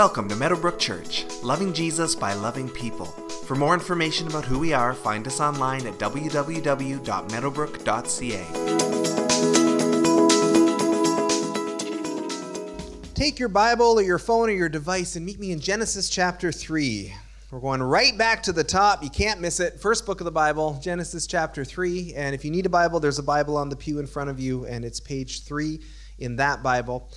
Welcome to Meadowbrook Church, loving Jesus by loving people. For more information about who we are, find us online at www.meadowbrook.ca. Take your Bible or your phone or your device and meet me in Genesis chapter 3. We're going right back to the top. You can't miss it. First book of the Bible, Genesis chapter 3. And if you need a Bible, there's a Bible on the pew in front of you, and it's page 3 in that Bible.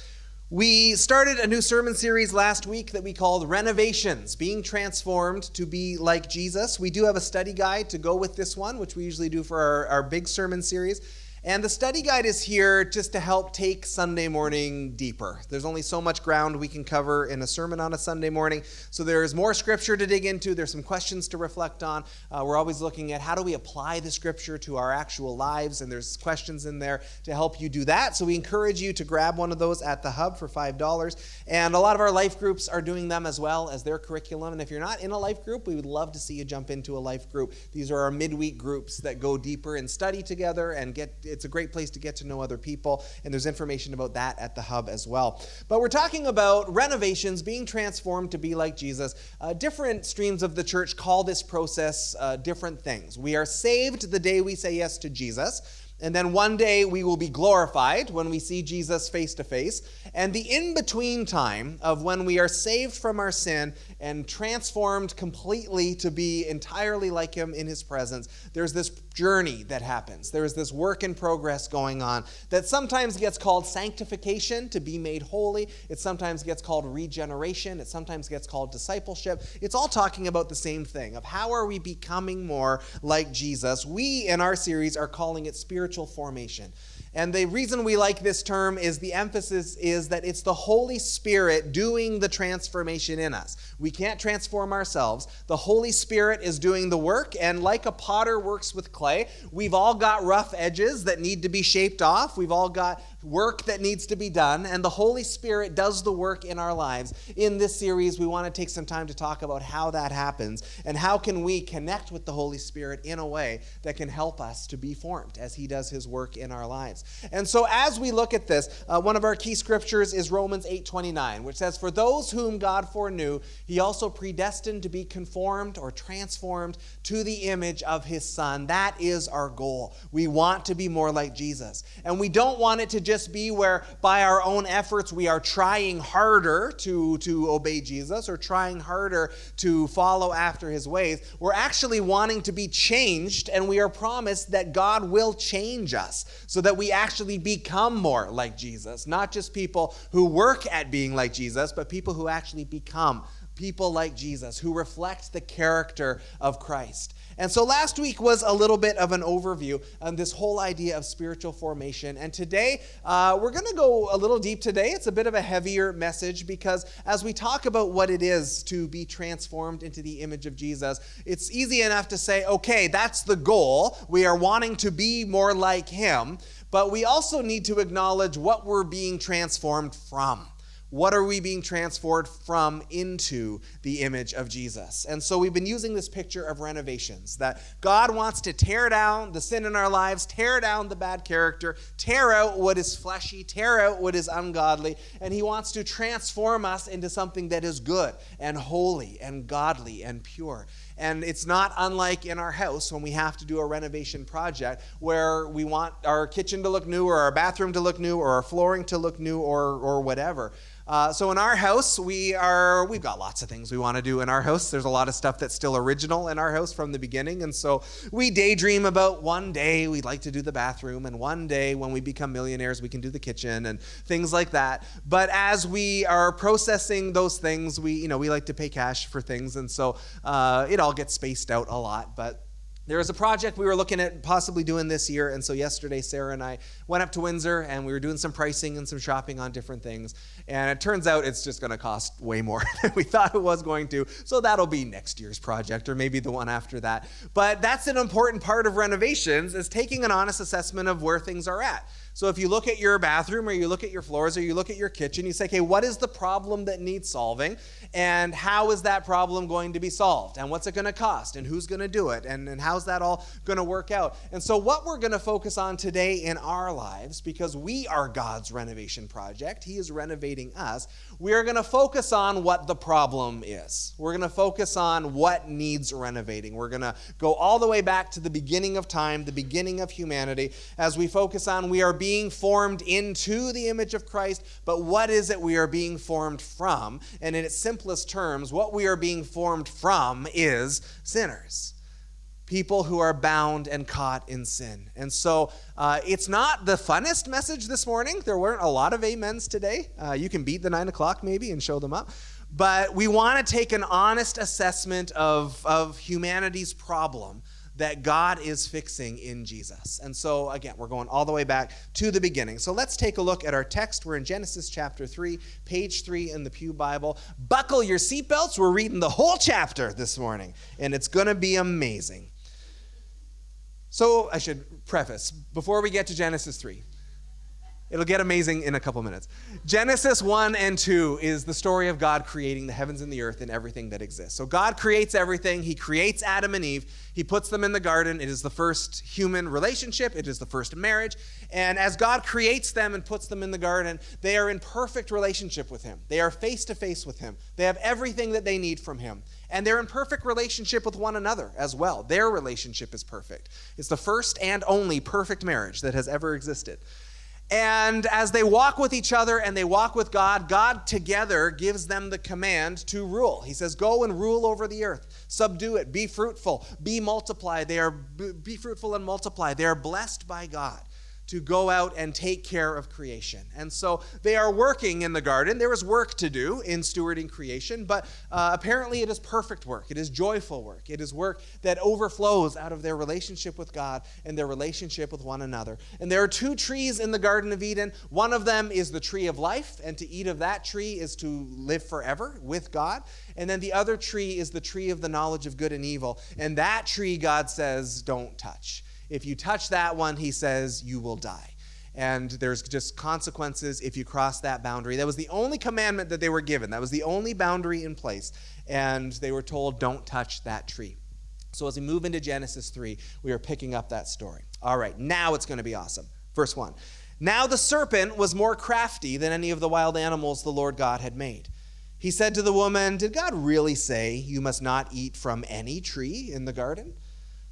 We started a new sermon series last week that we called Renovations, being transformed to be like Jesus. We do have a study guide to go with this one, which we usually do for our, our big sermon series. And the study guide is here just to help take Sunday morning deeper. There's only so much ground we can cover in a sermon on a Sunday morning. So there's more scripture to dig into. There's some questions to reflect on. Uh, we're always looking at how do we apply the scripture to our actual lives. And there's questions in there to help you do that. So we encourage you to grab one of those at the hub for $5. And a lot of our life groups are doing them as well as their curriculum. And if you're not in a life group, we would love to see you jump into a life group. These are our midweek groups that go deeper and study together and get it's a great place to get to know other people, and there's information about that at the hub as well. But we're talking about renovations, being transformed to be like Jesus. Uh, different streams of the church call this process uh, different things. We are saved the day we say yes to Jesus. And then one day we will be glorified when we see Jesus face to face. And the in between time of when we are saved from our sin and transformed completely to be entirely like Him in His presence, there's this journey that happens. There is this work in progress going on that sometimes gets called sanctification, to be made holy. It sometimes gets called regeneration. It sometimes gets called discipleship. It's all talking about the same thing of how are we becoming more like Jesus. We, in our series, are calling it spiritual formation. And the reason we like this term is the emphasis is that it's the Holy Spirit doing the transformation in us. We can't transform ourselves. The Holy Spirit is doing the work, and like a potter works with clay, we've all got rough edges that need to be shaped off. We've all got work that needs to be done, and the Holy Spirit does the work in our lives. In this series, we want to take some time to talk about how that happens and how can we connect with the Holy Spirit in a way that can help us to be formed as he does his work in our lives. And so as we look at this, uh, one of our key scriptures is Romans 8:29, which says for those whom God foreknew, he also predestined to be conformed or transformed to the image of his son. That is our goal. We want to be more like Jesus. And we don't want it to just just be where by our own efforts we are trying harder to, to obey Jesus or trying harder to follow after his ways. We're actually wanting to be changed, and we are promised that God will change us so that we actually become more like Jesus. Not just people who work at being like Jesus, but people who actually become people like Jesus, who reflect the character of Christ. And so last week was a little bit of an overview on this whole idea of spiritual formation. And today, uh, we're going to go a little deep today. It's a bit of a heavier message because as we talk about what it is to be transformed into the image of Jesus, it's easy enough to say, okay, that's the goal. We are wanting to be more like him. But we also need to acknowledge what we're being transformed from. What are we being transformed from into the image of Jesus? And so we've been using this picture of renovations that God wants to tear down the sin in our lives, tear down the bad character, tear out what is fleshy, tear out what is ungodly, and He wants to transform us into something that is good and holy and godly and pure. And it's not unlike in our house when we have to do a renovation project where we want our kitchen to look new or our bathroom to look new or our flooring to look new or, or whatever. Uh, so in our house, we are we've got lots of things we want to do in our house. There's a lot of stuff that's still original in our house from the beginning, and so we daydream about one day we'd like to do the bathroom, and one day when we become millionaires, we can do the kitchen and things like that. But as we are processing those things, we you know we like to pay cash for things, and so uh, it all gets spaced out a lot, but there was a project we were looking at possibly doing this year, and so yesterday Sarah and I went up to Windsor and we were doing some pricing and some shopping on different things. And it turns out it's just going to cost way more than we thought it was going to. So that'll be next year's project or maybe the one after that. But that's an important part of renovations is taking an honest assessment of where things are at. So if you look at your bathroom or you look at your floors or you look at your kitchen, you say, okay, what is the problem that needs solving? And how is that problem going to be solved? And what's it going to cost? And who's going to do it? And, and how's that all going to work out? And so, what we're going to focus on today in our lives, because we are God's renovation project, He is renovating us, we are going to focus on what the problem is. We're going to focus on what needs renovating. We're going to go all the way back to the beginning of time, the beginning of humanity, as we focus on we are being formed into the image of Christ, but what is it we are being formed from? And in its simplest terms, what we are being formed from is sinners people who are bound and caught in sin. And so uh, it's not the funnest message this morning. There weren't a lot of amens today. Uh, you can beat the nine o'clock maybe and show them up. But we want to take an honest assessment of, of humanity's problem that God is fixing in Jesus. And so, again, we're going all the way back to the beginning. So let's take a look at our text. We're in Genesis chapter 3, page 3 in the Pew Bible. Buckle your seatbelts. We're reading the whole chapter this morning, and it's going to be amazing. So I should preface before we get to Genesis 3. It'll get amazing in a couple minutes. Genesis 1 and 2 is the story of God creating the heavens and the earth and everything that exists. So God creates everything. He creates Adam and Eve. He puts them in the garden. It is the first human relationship, it is the first marriage. And as God creates them and puts them in the garden, they are in perfect relationship with Him. They are face to face with Him. They have everything that they need from Him. And they're in perfect relationship with one another as well. Their relationship is perfect. It's the first and only perfect marriage that has ever existed. And as they walk with each other and they walk with God, God together gives them the command to rule. He says, Go and rule over the earth, subdue it, be fruitful, be multiply. They are be fruitful and multiply. They are blessed by God to go out and take care of creation. And so they are working in the garden. There is work to do in stewarding creation, but uh, apparently it is perfect work. It is joyful work. It is work that overflows out of their relationship with God and their relationship with one another. And there are two trees in the Garden of Eden. One of them is the tree of life, and to eat of that tree is to live forever with God. And then the other tree is the tree of the knowledge of good and evil. And that tree, God says, don't touch. If you touch that one, he says, you will die. And there's just consequences if you cross that boundary. That was the only commandment that they were given. That was the only boundary in place. And they were told, don't touch that tree. So as we move into Genesis 3, we are picking up that story. All right, now it's going to be awesome. Verse 1. Now the serpent was more crafty than any of the wild animals the Lord God had made. He said to the woman, Did God really say you must not eat from any tree in the garden?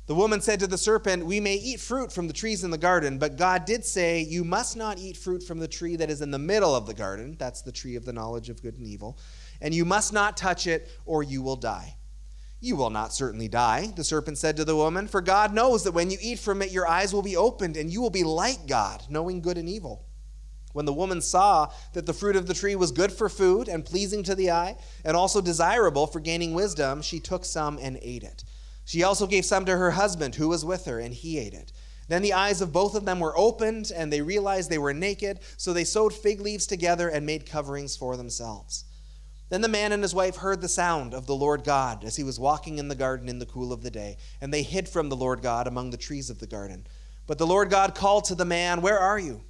The woman said to the serpent, We may eat fruit from the trees in the garden, but God did say, You must not eat fruit from the tree that is in the middle of the garden. That's the tree of the knowledge of good and evil. And you must not touch it, or you will die. You will not certainly die, the serpent said to the woman, for God knows that when you eat from it, your eyes will be opened, and you will be like God, knowing good and evil. When the woman saw that the fruit of the tree was good for food and pleasing to the eye, and also desirable for gaining wisdom, she took some and ate it. She also gave some to her husband who was with her, and he ate it. Then the eyes of both of them were opened, and they realized they were naked, so they sewed fig leaves together and made coverings for themselves. Then the man and his wife heard the sound of the Lord God as he was walking in the garden in the cool of the day, and they hid from the Lord God among the trees of the garden. But the Lord God called to the man, Where are you?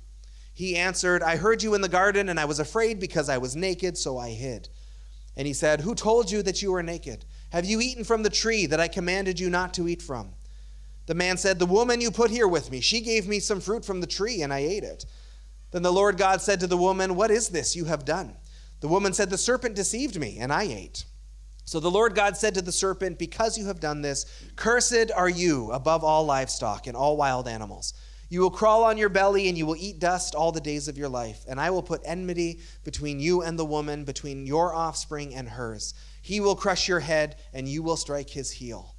He answered, I heard you in the garden, and I was afraid because I was naked, so I hid. And he said, Who told you that you were naked? Have you eaten from the tree that I commanded you not to eat from? The man said, The woman you put here with me, she gave me some fruit from the tree, and I ate it. Then the Lord God said to the woman, What is this you have done? The woman said, The serpent deceived me, and I ate. So the Lord God said to the serpent, Because you have done this, cursed are you above all livestock and all wild animals. You will crawl on your belly, and you will eat dust all the days of your life. And I will put enmity between you and the woman, between your offspring and hers. He will crush your head, and you will strike his heel.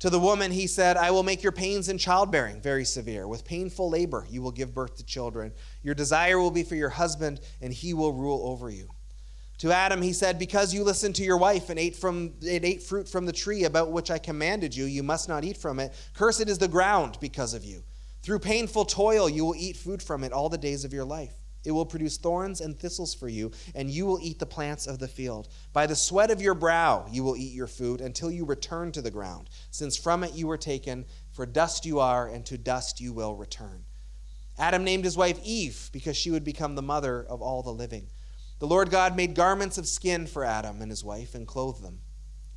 To the woman, he said, I will make your pains in childbearing very severe. With painful labor, you will give birth to children. Your desire will be for your husband, and he will rule over you. To Adam, he said, Because you listened to your wife and ate, from, and ate fruit from the tree about which I commanded you, you must not eat from it. Cursed is the ground because of you. Through painful toil, you will eat food from it all the days of your life. It will produce thorns and thistles for you, and you will eat the plants of the field. By the sweat of your brow you will eat your food until you return to the ground, since from it you were taken, for dust you are, and to dust you will return. Adam named his wife Eve because she would become the mother of all the living. The Lord God made garments of skin for Adam and his wife and clothed them.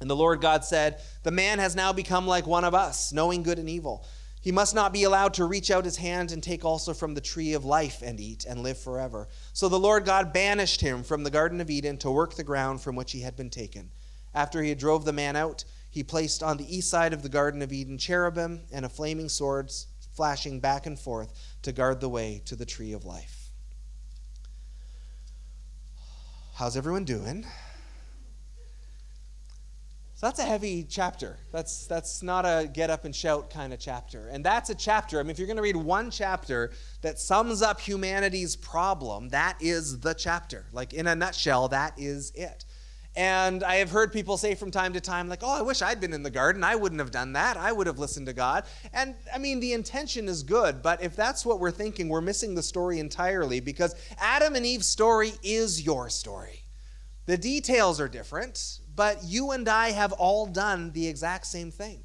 And the Lord God said, The man has now become like one of us, knowing good and evil. He must not be allowed to reach out his hand and take also from the tree of life and eat and live forever. So the Lord God banished him from the Garden of Eden to work the ground from which he had been taken. After he had drove the man out, he placed on the east side of the Garden of Eden cherubim and a flaming sword flashing back and forth to guard the way to the tree of life. How's everyone doing? So that's a heavy chapter. That's that's not a get up and shout kind of chapter. And that's a chapter. I mean, if you're going to read one chapter that sums up humanity's problem, that is the chapter. Like in a nutshell, that is it. And I have heard people say from time to time, like, oh, I wish I'd been in the garden. I wouldn't have done that. I would have listened to God. And I mean, the intention is good, but if that's what we're thinking, we're missing the story entirely because Adam and Eve's story is your story. The details are different, but you and I have all done the exact same thing.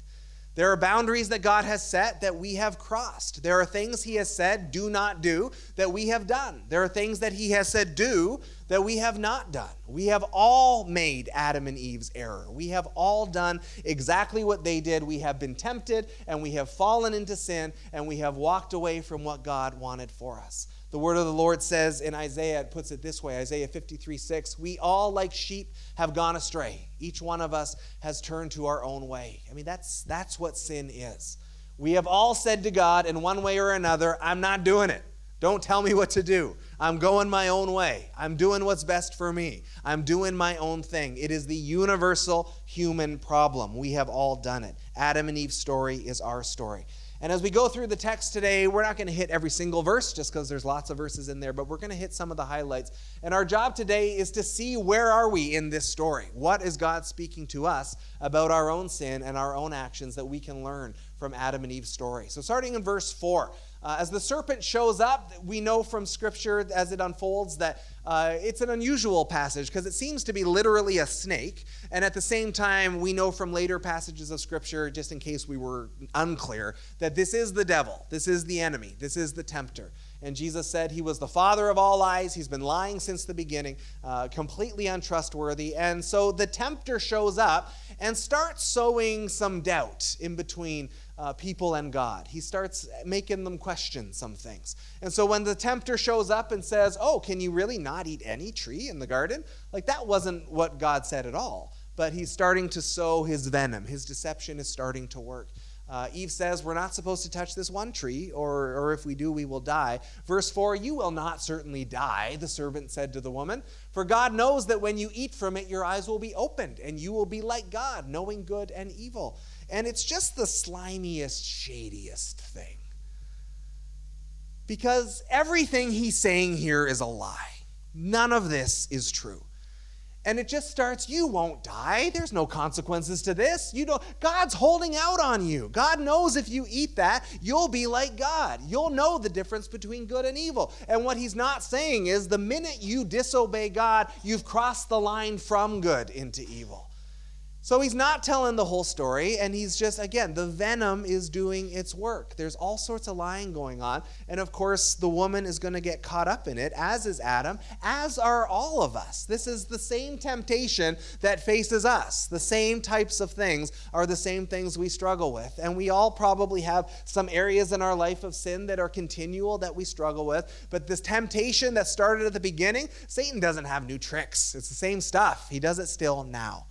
There are boundaries that God has set that we have crossed. There are things He has said, do not do, that we have done. There are things that He has said, do, that we have not done. We have all made Adam and Eve's error. We have all done exactly what they did. We have been tempted and we have fallen into sin and we have walked away from what God wanted for us. The word of the Lord says in Isaiah, it puts it this way Isaiah 53 6, we all like sheep have gone astray. Each one of us has turned to our own way. I mean, that's, that's what sin is. We have all said to God in one way or another, I'm not doing it. Don't tell me what to do. I'm going my own way. I'm doing what's best for me. I'm doing my own thing. It is the universal human problem. We have all done it. Adam and Eve's story is our story. And as we go through the text today, we're not going to hit every single verse just because there's lots of verses in there, but we're going to hit some of the highlights. And our job today is to see where are we in this story? What is God speaking to us about our own sin and our own actions that we can learn from Adam and Eve's story? So starting in verse 4, uh, as the serpent shows up, we know from Scripture as it unfolds that uh, it's an unusual passage because it seems to be literally a snake. And at the same time, we know from later passages of Scripture, just in case we were unclear, that this is the devil, this is the enemy, this is the tempter. And Jesus said he was the father of all lies. He's been lying since the beginning, uh, completely untrustworthy. And so the tempter shows up and starts sowing some doubt in between uh, people and God. He starts making them question some things. And so when the tempter shows up and says, Oh, can you really not eat any tree in the garden? Like that wasn't what God said at all. But he's starting to sow his venom. His deception is starting to work. Uh, Eve says, We're not supposed to touch this one tree, or, or if we do, we will die. Verse 4 You will not certainly die, the servant said to the woman, for God knows that when you eat from it, your eyes will be opened, and you will be like God, knowing good and evil. And it's just the slimiest, shadiest thing. Because everything he's saying here is a lie. None of this is true. And it just starts, you won't die. There's no consequences to this. You know, God's holding out on you. God knows if you eat that, you'll be like God. You'll know the difference between good and evil. And what he's not saying is the minute you disobey God, you've crossed the line from good into evil. So he's not telling the whole story, and he's just, again, the venom is doing its work. There's all sorts of lying going on. And of course, the woman is going to get caught up in it, as is Adam, as are all of us. This is the same temptation that faces us. The same types of things are the same things we struggle with. And we all probably have some areas in our life of sin that are continual that we struggle with. But this temptation that started at the beginning, Satan doesn't have new tricks. It's the same stuff. He does it still now.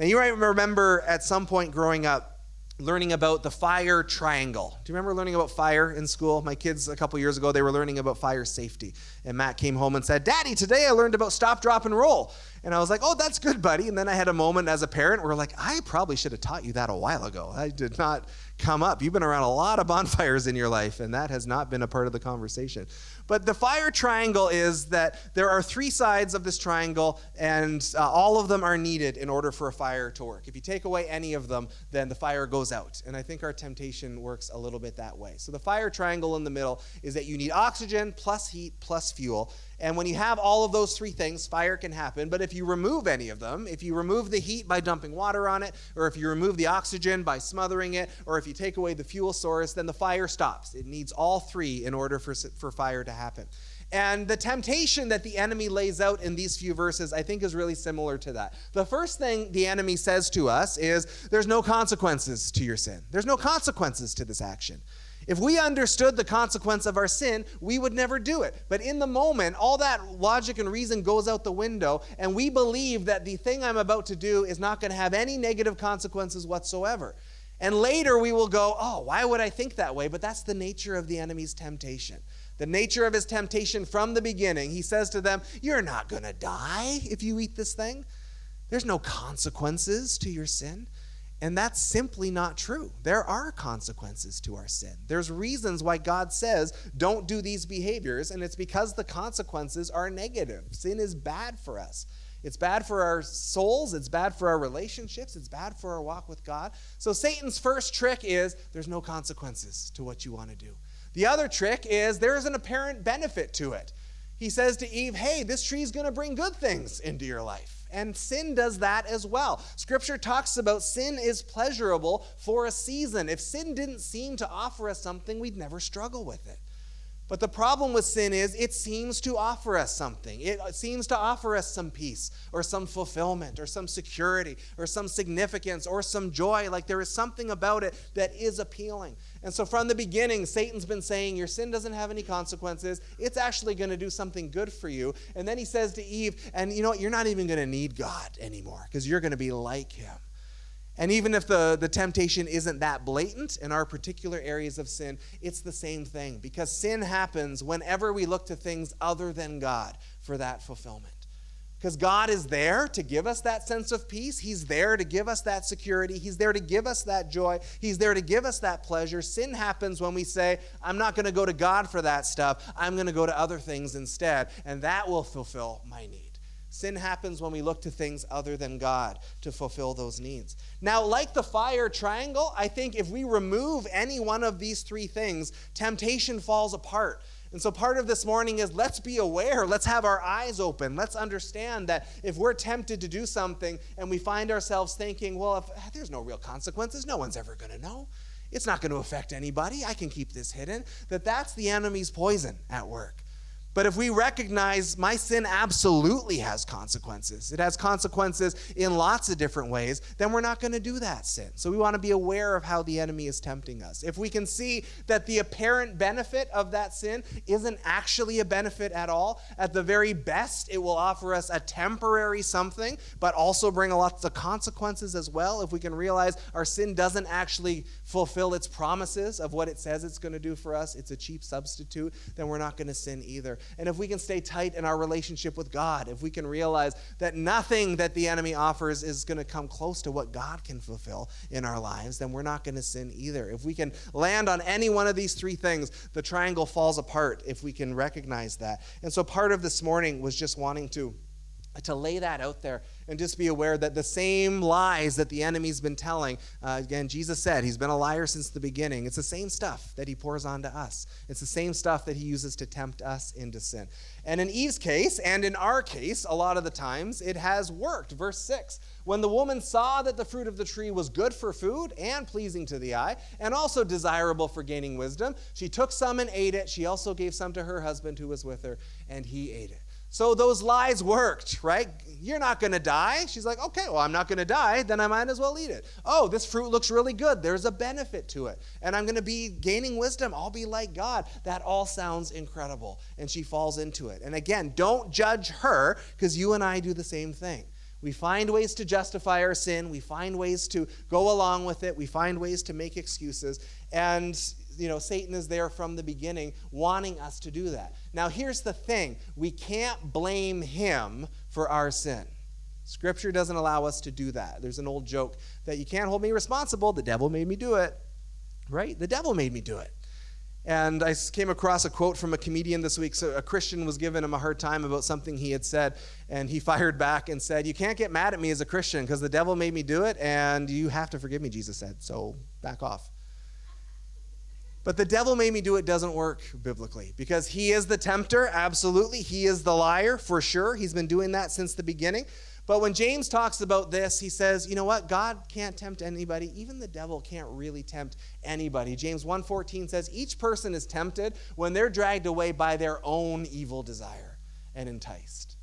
Now, you might remember at some point growing up learning about the fire triangle. Do you remember learning about fire in school? My kids, a couple years ago, they were learning about fire safety. And Matt came home and said, Daddy, today I learned about stop, drop, and roll. And I was like, oh, that's good, buddy. And then I had a moment as a parent where, like, I probably should have taught you that a while ago. I did not come up. You've been around a lot of bonfires in your life, and that has not been a part of the conversation. But the fire triangle is that there are three sides of this triangle, and uh, all of them are needed in order for a fire to work. If you take away any of them, then the fire goes out. And I think our temptation works a little bit that way. So the fire triangle in the middle is that you need oxygen plus heat plus fuel. And when you have all of those three things, fire can happen. But if you remove any of them, if you remove the heat by dumping water on it, or if you remove the oxygen by smothering it, or if you take away the fuel source, then the fire stops. It needs all three in order for, for fire to happen. And the temptation that the enemy lays out in these few verses, I think, is really similar to that. The first thing the enemy says to us is there's no consequences to your sin, there's no consequences to this action. If we understood the consequence of our sin, we would never do it. But in the moment, all that logic and reason goes out the window, and we believe that the thing I'm about to do is not going to have any negative consequences whatsoever. And later we will go, oh, why would I think that way? But that's the nature of the enemy's temptation. The nature of his temptation from the beginning. He says to them, You're not going to die if you eat this thing. There's no consequences to your sin. And that's simply not true. There are consequences to our sin. There's reasons why God says, don't do these behaviors, and it's because the consequences are negative. Sin is bad for us. It's bad for our souls, it's bad for our relationships, it's bad for our walk with God. So Satan's first trick is there's no consequences to what you want to do. The other trick is there is an apparent benefit to it. He says to Eve, hey, this tree is going to bring good things into your life. And sin does that as well. Scripture talks about sin is pleasurable for a season. If sin didn't seem to offer us something, we'd never struggle with it. But the problem with sin is it seems to offer us something. It seems to offer us some peace or some fulfillment or some security or some significance or some joy. Like there is something about it that is appealing. And so from the beginning, Satan's been saying your sin doesn't have any consequences. It's actually going to do something good for you. And then he says to Eve, and you know what? You're not even going to need God anymore because you're going to be like him. And even if the, the temptation isn't that blatant in our particular areas of sin, it's the same thing because sin happens whenever we look to things other than God for that fulfillment. Because God is there to give us that sense of peace. He's there to give us that security. He's there to give us that joy. He's there to give us that pleasure. Sin happens when we say, I'm not going to go to God for that stuff. I'm going to go to other things instead, and that will fulfill my need. Sin happens when we look to things other than God to fulfill those needs. Now, like the fire triangle, I think if we remove any one of these three things, temptation falls apart. And so, part of this morning is let's be aware, let's have our eyes open, let's understand that if we're tempted to do something and we find ourselves thinking, well, if ah, there's no real consequences, no one's ever going to know. It's not going to affect anybody. I can keep this hidden. That that's the enemy's poison at work. But if we recognize my sin absolutely has consequences, it has consequences in lots of different ways, then we're not going to do that sin. So we want to be aware of how the enemy is tempting us. If we can see that the apparent benefit of that sin isn't actually a benefit at all, at the very best, it will offer us a temporary something, but also bring lots of consequences as well. If we can realize our sin doesn't actually fulfill its promises of what it says it's going to do for us, it's a cheap substitute, then we're not going to sin either. And if we can stay tight in our relationship with God, if we can realize that nothing that the enemy offers is going to come close to what God can fulfill in our lives, then we're not going to sin either. If we can land on any one of these three things, the triangle falls apart if we can recognize that. And so part of this morning was just wanting to to lay that out there and just be aware that the same lies that the enemy's been telling, uh, again, Jesus said he's been a liar since the beginning. It's the same stuff that he pours onto us, it's the same stuff that he uses to tempt us into sin. And in Eve's case, and in our case, a lot of the times, it has worked. Verse 6 When the woman saw that the fruit of the tree was good for food and pleasing to the eye, and also desirable for gaining wisdom, she took some and ate it. She also gave some to her husband who was with her, and he ate it. So those lies worked, right? You're not going to die. She's like, okay, well, I'm not going to die. Then I might as well eat it. Oh, this fruit looks really good. There's a benefit to it. And I'm going to be gaining wisdom. I'll be like God. That all sounds incredible. And she falls into it. And again, don't judge her because you and I do the same thing. We find ways to justify our sin. We find ways to go along with it. We find ways to make excuses. And you know, Satan is there from the beginning wanting us to do that. Now, here's the thing we can't blame him for our sin. Scripture doesn't allow us to do that. There's an old joke that you can't hold me responsible. The devil made me do it. Right? The devil made me do it. And I came across a quote from a comedian this week. So a Christian was giving him a hard time about something he had said, and he fired back and said, You can't get mad at me as a Christian because the devil made me do it, and you have to forgive me, Jesus said. So back off. But the devil made me do it doesn't work biblically because he is the tempter, absolutely. He is the liar, for sure. He's been doing that since the beginning. But when James talks about this, he says, you know what? God can't tempt anybody. Even the devil can't really tempt anybody. James 1:14 says, each person is tempted when they're dragged away by their own evil desire and enticed.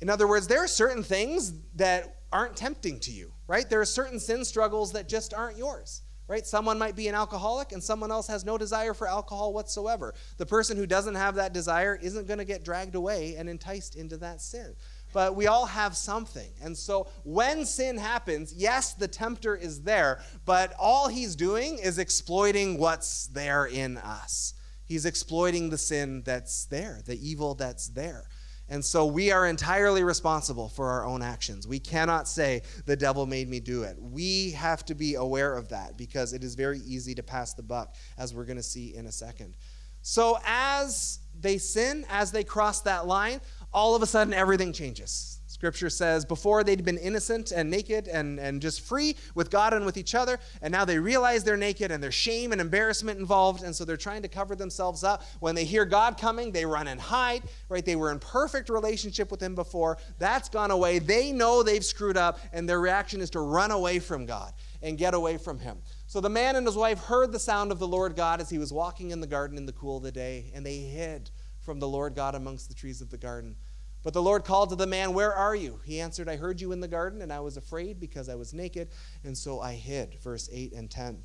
In other words, there are certain things that aren't tempting to you, right? There are certain sin struggles that just aren't yours right? Someone might be an alcoholic and someone else has no desire for alcohol whatsoever. The person who doesn't have that desire isn't going to get dragged away and enticed into that sin. But we all have something. And so when sin happens, yes, the tempter is there, but all he's doing is exploiting what's there in us. He's exploiting the sin that's there, the evil that's there. And so we are entirely responsible for our own actions. We cannot say, the devil made me do it. We have to be aware of that because it is very easy to pass the buck, as we're going to see in a second. So as they sin, as they cross that line, all of a sudden everything changes. Scripture says before they'd been innocent and naked and, and just free with God and with each other, and now they realize they're naked and there's shame and embarrassment involved, and so they're trying to cover themselves up. When they hear God coming, they run and hide, right? They were in perfect relationship with Him before. That's gone away. They know they've screwed up, and their reaction is to run away from God and get away from Him. So the man and his wife heard the sound of the Lord God as he was walking in the garden in the cool of the day, and they hid from the Lord God amongst the trees of the garden. But the Lord called to the man, Where are you? He answered, I heard you in the garden, and I was afraid because I was naked, and so I hid. Verse 8 and 10.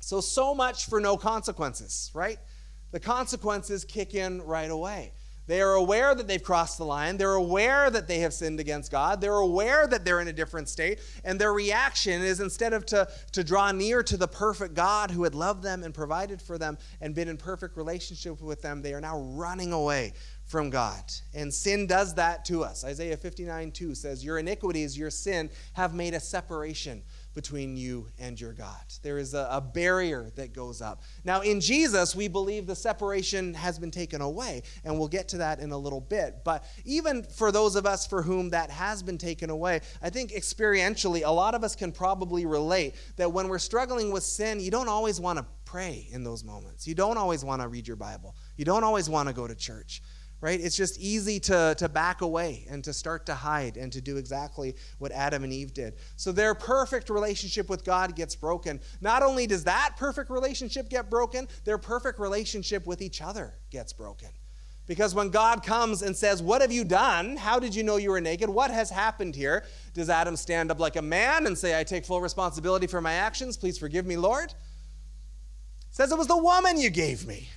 So, so much for no consequences, right? The consequences kick in right away. They are aware that they've crossed the line. They're aware that they have sinned against God. They're aware that they're in a different state. And their reaction is instead of to, to draw near to the perfect God who had loved them and provided for them and been in perfect relationship with them, they are now running away from God. And sin does that to us. Isaiah 59 2 says, Your iniquities, your sin, have made a separation between you and your God. There is a, a, barrier that goes up. Now, in Jesus, we believe the separation has been taken away, and we'll get to that in a little bit. But even for those of us for whom that has been taken away, I think experientially, a lot of us can probably relate that when we're struggling with sin, you don't always want to pray in those moments. You don't always want to read your Bible. You don't always want to go to church right? It's just easy to, to back away and to start to hide and to do exactly what Adam and Eve did. So their perfect relationship with God gets broken. Not only does that perfect relationship get broken, their perfect relationship with each other gets broken. Because when God comes and says, What have you done? How did you know you were naked? What has happened here? Does Adam stand up like a man and say, I take full responsibility for my actions? Please forgive me, Lord? says, It was the woman you gave me.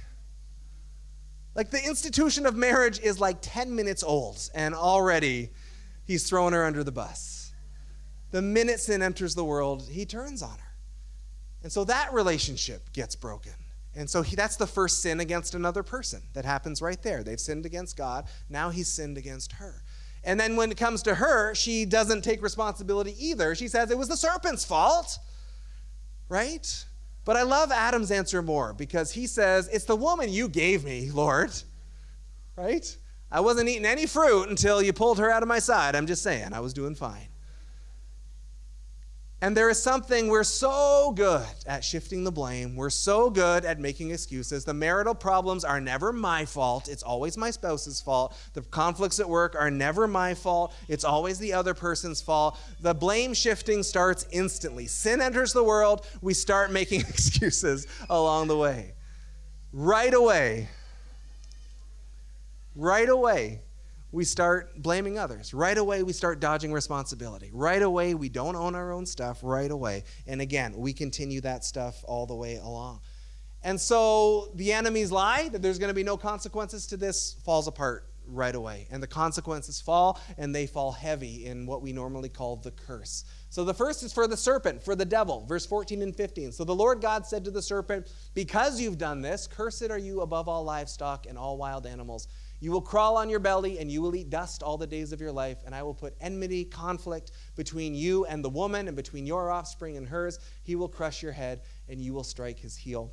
Like the institution of marriage is like 10 minutes old, and already he's throwing her under the bus. The minute sin enters the world, he turns on her. And so that relationship gets broken. And so he, that's the first sin against another person that happens right there. They've sinned against God. Now he's sinned against her. And then when it comes to her, she doesn't take responsibility either. She says it was the serpent's fault, right? But I love Adam's answer more because he says, It's the woman you gave me, Lord. Right? I wasn't eating any fruit until you pulled her out of my side. I'm just saying, I was doing fine. And there is something we're so good at shifting the blame. We're so good at making excuses. The marital problems are never my fault. It's always my spouse's fault. The conflicts at work are never my fault. It's always the other person's fault. The blame shifting starts instantly. Sin enters the world. We start making excuses along the way. Right away. Right away we start blaming others. Right away, we start dodging responsibility. Right away, we don't own our own stuff right away. And again, we continue that stuff all the way along. And so the enemy's lie that there's going to be no consequences to this falls apart right away. And the consequences fall, and they fall heavy in what we normally call the curse. So the first is for the serpent, for the devil, verse 14 and 15. So the Lord God said to the serpent, Because you've done this, cursed are you above all livestock and all wild animals. You will crawl on your belly and you will eat dust all the days of your life, and I will put enmity, conflict between you and the woman, and between your offspring and hers. He will crush your head, and you will strike his heel.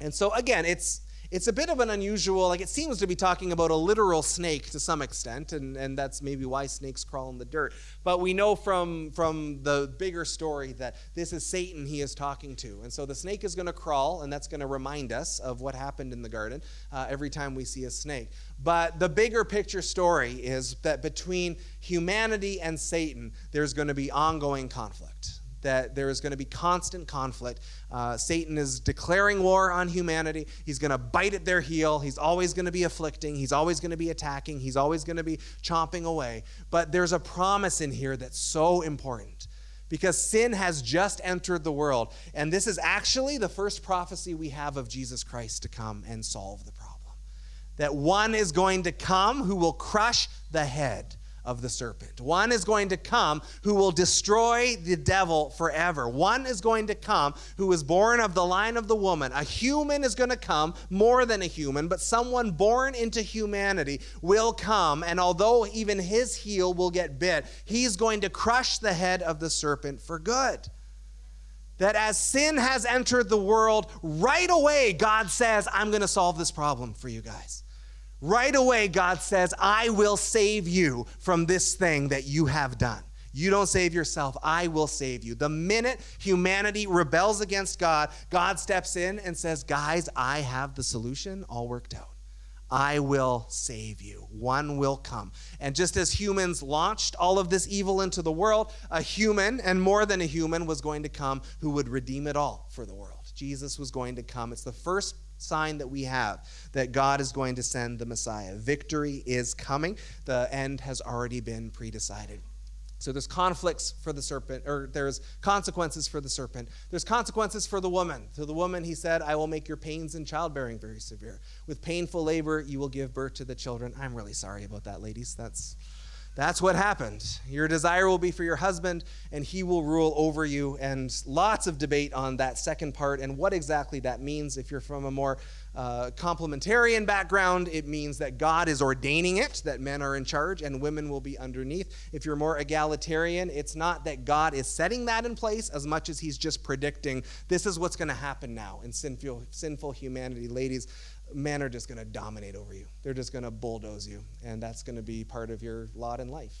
And so, again, it's It's a bit of an unusual, like it seems to be talking about a literal snake to some extent, and, and that's maybe why snakes crawl in the dirt. But we know from, from the bigger story that this is Satan he is talking to. And so the snake is going to crawl, and that's going to remind us of what happened in the garden uh, every time we see a snake. But the bigger picture story is that between humanity and Satan, there's going to be ongoing conflict that there is going to be constant conflict. Uh, Satan is declaring war on humanity. He's going to bite at their heel. He's always going to be afflicting. He's always going to be attacking. He's always going to be chomping away. But there's a promise in here that's so important because sin has just entered the world. And this is actually the first prophecy we have of Jesus Christ to come and solve the problem. That one is going to come who will crush the head of the serpent. One is going to come who will destroy the devil forever. One is going to come who is born of the line of the woman. A human is going to come, more than a human, but someone born into humanity will come. And although even his heel will get bit, he's going to crush the head of the serpent for good. That as sin has entered the world, right away, God says, I'm going to solve this problem for you guys. Right away, God says, I will save you from this thing that you have done. You don't save yourself, I will save you. The minute humanity rebels against God, God steps in and says, Guys, I have the solution all worked out. I will save you. One will come. And just as humans launched all of this evil into the world, a human, and more than a human, was going to come who would redeem it all for the world. Jesus was going to come. It's the first sign that we have that God is going to send the Messiah. Victory is coming, the end has already been predecided. So there's conflicts for the serpent, or there's consequences for the serpent. There's consequences for the woman. To the woman, he said, I will make your pains in childbearing very severe. With painful labor, you will give birth to the children. I'm really sorry about that, ladies. That's that's what happened. Your desire will be for your husband, and he will rule over you. And lots of debate on that second part and what exactly that means. If you're from a more uh, complementarian background, it means that God is ordaining it, that men are in charge and women will be underneath. If you're more egalitarian, it's not that God is setting that in place as much as he's just predicting this is what's going to happen now in sinful, sinful humanity. Ladies, men are just going to dominate over you. They're just going to bulldoze you, and that's going to be part of your lot in life.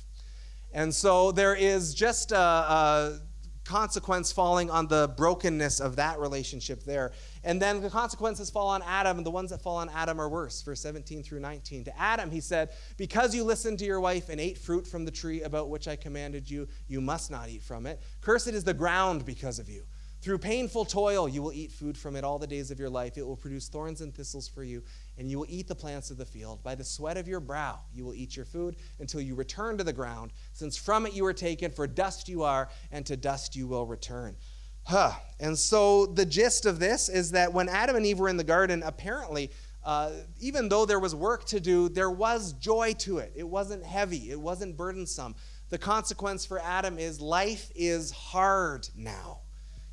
And so there is just a, a, consequence falling on the brokenness of that relationship there. And then the consequences fall on Adam, and the ones that fall on Adam are worse, verse 17 through 19. To Adam, he said, Because you listened to your wife and ate fruit from the tree about which I commanded you, you must not eat from it. Cursed is the ground because of you. Through painful toil, you will eat food from it all the days of your life. It will produce thorns and thistles for you, and you will eat the plants of the field. By the sweat of your brow, you will eat your food until you return to the ground, since from it you were taken, for dust you are, and to dust you will return. Huh. And so the gist of this is that when Adam and Eve were in the garden, apparently, uh, even though there was work to do, there was joy to it. It wasn't heavy, it wasn't burdensome. The consequence for Adam is life is hard now.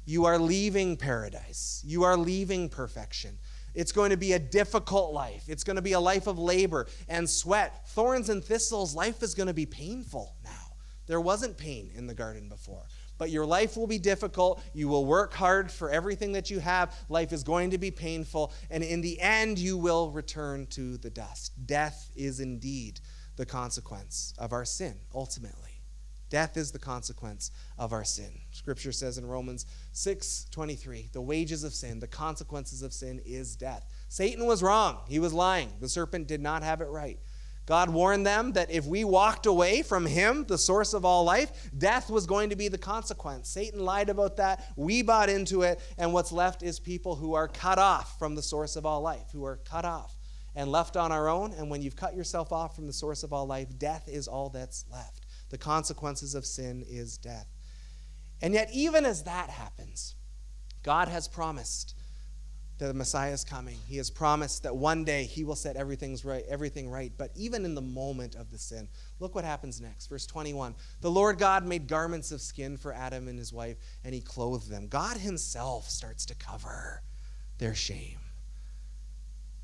You are leaving paradise. You are leaving perfection. It's going to be a difficult life. It's going to be a life of labor and sweat. Thorns and thistles, life is going to be painful now. There wasn't pain in the garden before. But your life will be difficult. You will work hard for everything that you have. Life is going to be painful. And in the end, you will return to the dust. Death is indeed the consequence of our sin, ultimately. Death is the consequence of our sin. Scripture says in Romans 6:23, the wages of sin, the consequences of sin is death. Satan was wrong. He was lying. The serpent did not have it right. God warned them that if we walked away from him, the source of all life, death was going to be the consequence. Satan lied about that. We bought into it, and what's left is people who are cut off from the source of all life, who are cut off and left on our own. And when you've cut yourself off from the source of all life, death is all that's left. The consequences of sin is death. And yet, even as that happens, God has promised that the Messiah is coming. He has promised that one day he will set everything's right, everything right. But even in the moment of the sin, look what happens next. Verse 21. The Lord God made garments of skin for Adam and his wife, and he clothed them. God himself starts to cover their shame.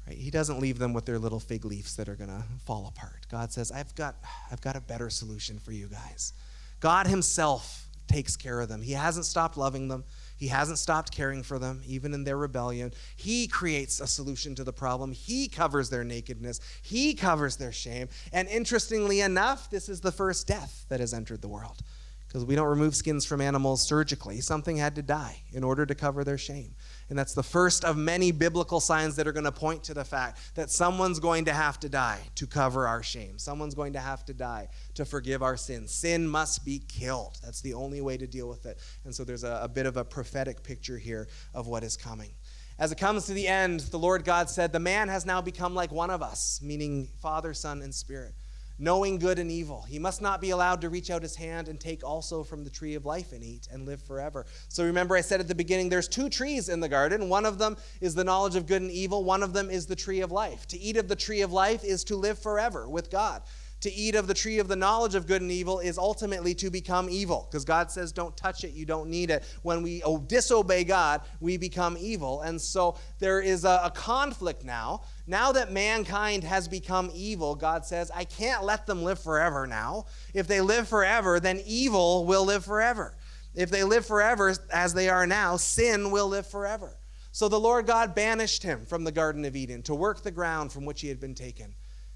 Right? He doesn't leave them with their little fig leaves that are going to fall apart. God says, I've got, I've got a better solution for you guys. God Himself takes care of them. He hasn't stopped loving them. He hasn't stopped caring for them, even in their rebellion. He creates a solution to the problem. He covers their nakedness, He covers their shame. And interestingly enough, this is the first death that has entered the world. Because we don't remove skins from animals surgically. Something had to die in order to cover their shame. And that's the first of many biblical signs that are going to point to the fact that someone's going to have to die to cover our shame. Someone's going to have to die to forgive our sins. Sin must be killed. That's the only way to deal with it. And so there's a, a bit of a prophetic picture here of what is coming. As it comes to the end, the Lord God said, The man has now become like one of us, meaning Father, Son, and Spirit knowing good and evil. He must not be allowed to reach out his hand and take also from the tree of life and eat and live forever. So remember, I said at the beginning there's two trees in the garden. One of them is the knowledge of good and evil, one of them is the tree of life. To eat of the tree of life is to live forever with God to eat of the tree of the knowledge of good and evil is ultimately to become evil because God says, don't touch it, you don't need it. When we disobey God, we become evil. And so there is a, a conflict now. Now that mankind has become evil, God says, I can't let them live forever now. If they live forever, then evil will live forever. If they live forever as they are now, sin will live forever. So the Lord God banished him from the Garden of Eden to work the ground from which he had been taken.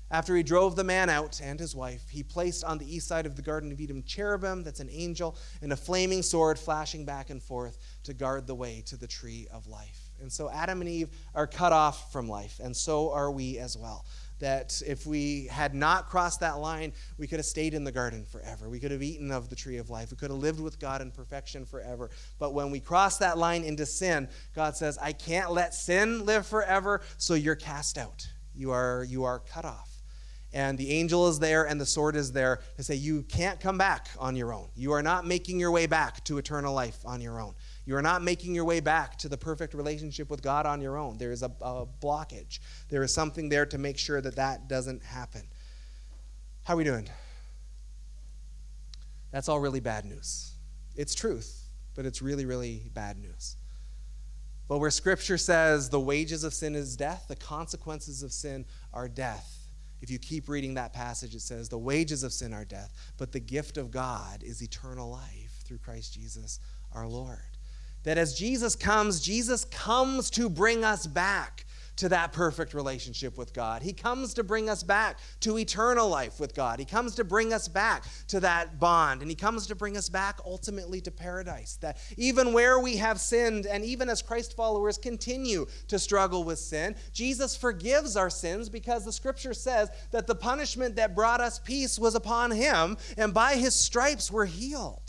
After he drove the man out and his wife, he placed on the east side of the Garden of Eden cherubim, that's an angel, and a flaming sword flashing back and forth to guard the way to the tree of life. And so Adam and Eve are cut off from life, and so are we as well. That if we had not crossed that line, we could have stayed in the garden forever. We could have eaten of the tree of life. We could have lived with God in perfection forever. But when we cross that line into sin, God says, I can't let sin live forever, so you're cast out. You are, you are cut off and the angel is there and the sword is there to say you can't come back on your own. You are not making your way back to eternal life on your own. You are not making your way back to the perfect relationship with God on your own. There is a, a blockage. There is something there to make sure that that doesn't happen. How are we doing? That's all really bad news. It's truth, but it's really, really bad news. But where Scripture says the wages of sin is death, the consequences of sin are death if you keep reading that passage, it says, The wages of sin are death, but the gift of God is eternal life through Christ Jesus our Lord. That as Jesus comes, Jesus comes to bring us back to that perfect relationship with God. He comes to bring us back to eternal life with God. He comes to bring us back to that bond. And He comes to bring us back ultimately to paradise. That even where we have sinned, and even as Christ followers continue to struggle with sin, Jesus forgives our sins because the scripture says that the punishment that brought us peace was upon Him, and by His stripes we're healed.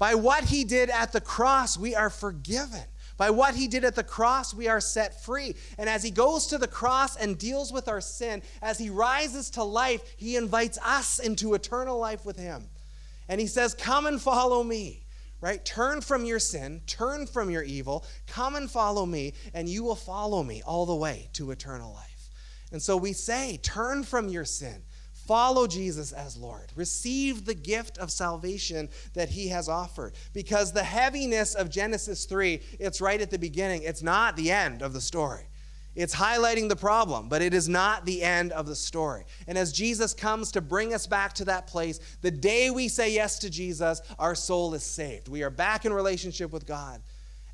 By what He did at the cross, we are forgiven. By what he did at the cross, we are set free. And as he goes to the cross and deals with our sin, as he rises to life, he invites us into eternal life with him. And he says, Come and follow me right? Turn from your sin, turn from your evil, come and follow me, and you will follow me all the way to eternal life. And so we say, turn from your sin, Follow Jesus as Lord. Receive the gift of salvation that he has offered. Because the heaviness of Genesis 3, it's right at the beginning. It's not the end of the story. It's highlighting the problem, but it is not the end of the story. And as Jesus comes to bring us back to that place, the day we say yes to Jesus, our soul is saved. We are back in relationship with God.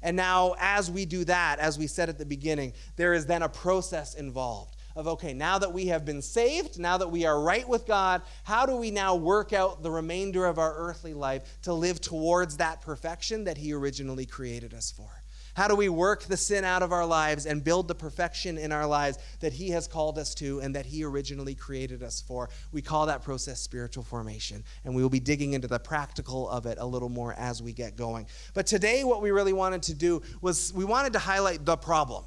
And now, as we do that, as we said at the beginning, there is then a process involved of okay, now that we have been saved, now that we are right with God, how do we now work out the remainder of our earthly life to live towards that perfection that He originally created us for? How do we work the sin out of our lives and build the perfection in our lives that He has called us to and that He originally created us for? We call that process spiritual formation, and we will be digging into the practical of it a little more as we get going. But today, what we really wanted to do was we wanted to highlight the problem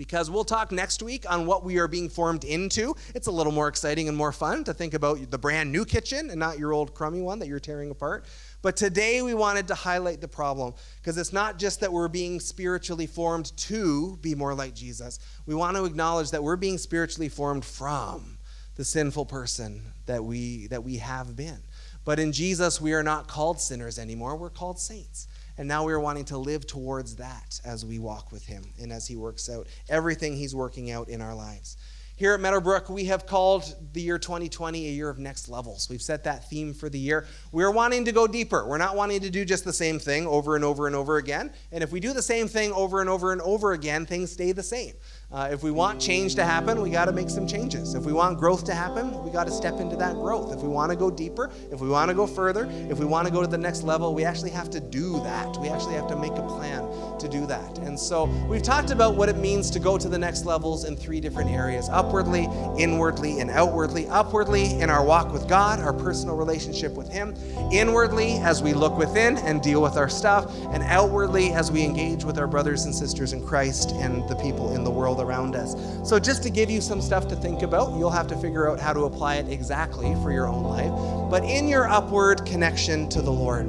because we'll talk next week on what we are being formed into. It's a little more exciting and more fun to think about the brand new kitchen and not your old crummy one that you're tearing apart. But today we wanted to highlight the problem because it's not just that we're being spiritually formed to be more like Jesus. We want to acknowledge that we're being spiritually formed from the sinful person that we that we have been. But in Jesus we are not called sinners anymore, we're called saints. And now we are wanting to live towards that as we walk with Him and as He works out everything He's working out in our lives. Here at Meadowbrook, we have called the year 2020 a year of next levels. We've set that theme for the year. We're wanting to go deeper. We're not wanting to do just the same thing over and over and over again. And if we do the same thing over and over and over again, things stay the same. Uh, if we want change to happen, we got to make some changes. If we want growth to happen, we got to step into that growth. If we want to go deeper, if we want to go further, if we want to go to the next level, we actually have to do that. We actually have to make a plan to do that. And so we've talked about what it means to go to the next levels in three different areas upwardly, inwardly, and outwardly. Upwardly, in our walk with God, our personal relationship with Him. Inwardly, as we look within and deal with our stuff. And outwardly, as we engage with our brothers and sisters in Christ and the people in the world around us. So, just to give you some stuff to think about, you'll have to figure out how to apply it exactly for your own life. But in your upward connection to the Lord,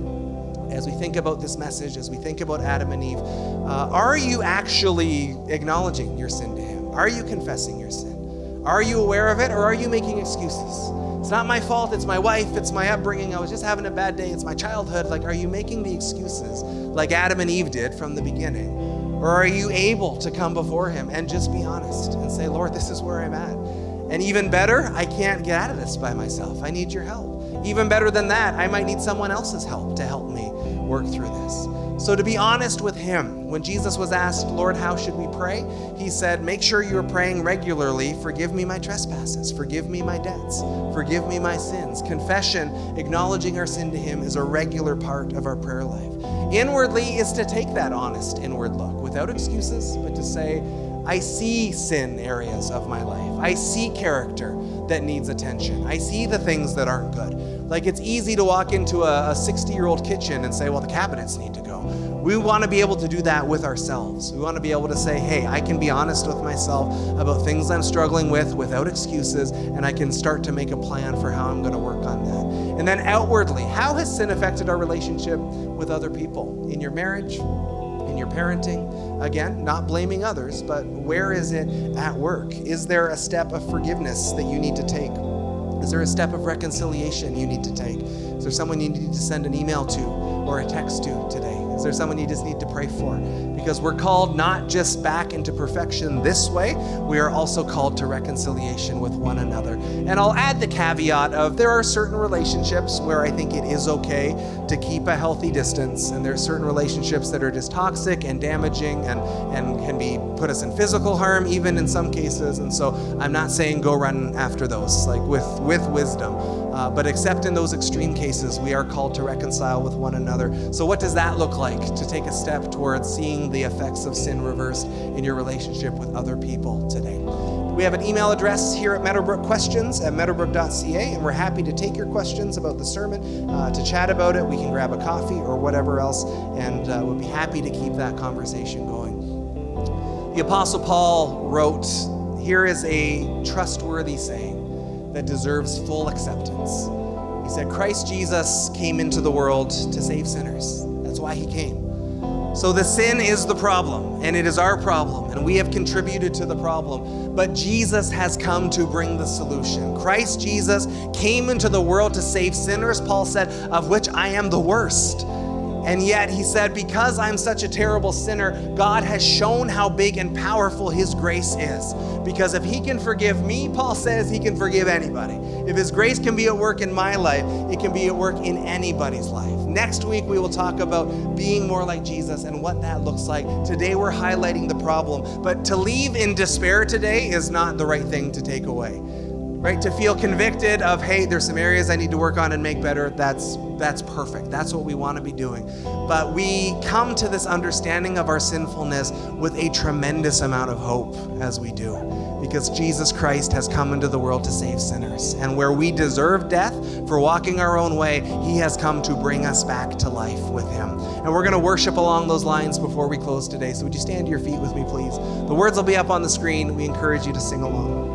as we think about this message, as we think about Adam and Eve, uh, are you actually acknowledging your sin to Him? Are you confessing your sin? Are you aware of it, or are you making excuses? It's not my fault, it's my wife, it's my upbringing, I was just having a bad day, it's my childhood. Like, are you making the excuses like Adam and Eve did from the beginning? Or are you able to come before Him and just be honest and say, Lord, this is where I'm at? And even better, I can't get out of this by myself. I need your help. Even better than that, I might need someone else's help to help me work through this. So, to be honest with him, when Jesus was asked, Lord, how should we pray? He said, Make sure you are praying regularly. Forgive me my trespasses. Forgive me my debts. Forgive me my sins. Confession, acknowledging our sin to him, is a regular part of our prayer life. Inwardly is to take that honest inward look without excuses, but to say, I see sin areas of my life. I see character that needs attention. I see the things that aren't good. Like it's easy to walk into a 60 year old kitchen and say, well, the cabinets need to go. We want to be able to do that with ourselves. We want to be able to say, hey, I can be honest with myself about things I'm struggling with without excuses, and I can start to make a plan for how I'm going to work on that. And then outwardly, how has sin affected our relationship with other people in your marriage? In your parenting. Again, not blaming others, but where is it at work? Is there a step of forgiveness that you need to take? Is there a step of reconciliation you need to take? There someone you need to send an email to or a text to today? Is there someone you just need to pray for? Because we're called not just back into perfection this way, we are also called to reconciliation with one another. And I'll add the caveat of there are certain relationships where I think it is okay to keep a healthy distance, and there are certain relationships that are just toxic and damaging and, and can be put us in physical harm, even in some cases. And so I'm not saying go run after those, like with, with wisdom. Uh, but except in those extreme cases, we are called to reconcile with one another. So, what does that look like to take a step towards seeing the effects of sin reversed in your relationship with other people today? We have an email address here at Meadowbrook Questions at meadowbrook.ca, and we're happy to take your questions about the sermon, uh, to chat about it. We can grab a coffee or whatever else, and uh, we'll be happy to keep that conversation going. The Apostle Paul wrote, Here is a trustworthy saying that deserves full acceptance. He said, Christ Jesus came into the world to save sinners. That's why he came. So the sin is the problem, and it is our problem, and we have contributed to the problem. But Jesus has come to bring the solution. Christ Jesus came into the world to save sinners, Paul said, of which I am the worst. And yet he said, Because I'm such a terrible sinner, God has shown how big and powerful his grace is. Because if he can forgive me, Paul says he can forgive anybody. If his grace can be at work in my life, it can be at work in anybody's life. Next week, we will talk about being more like Jesus and what that looks like. Today, we're highlighting the problem. But to leave in despair today is not the right thing to take away right? To feel convicted of hey there's some areas i need to work on and make better that's that's perfect. That's what we want to be doing. But we come to this understanding of our sinfulness with a tremendous amount of hope as we do. Because jesus christ has come into the world to save sinners. And where we deserve death for walking our own way he has come to bring us back to life with him. And we're going to worship along those lines before we close today. So would you stand to your feet with me please? The words will be up on the screen. We encourage you to sing along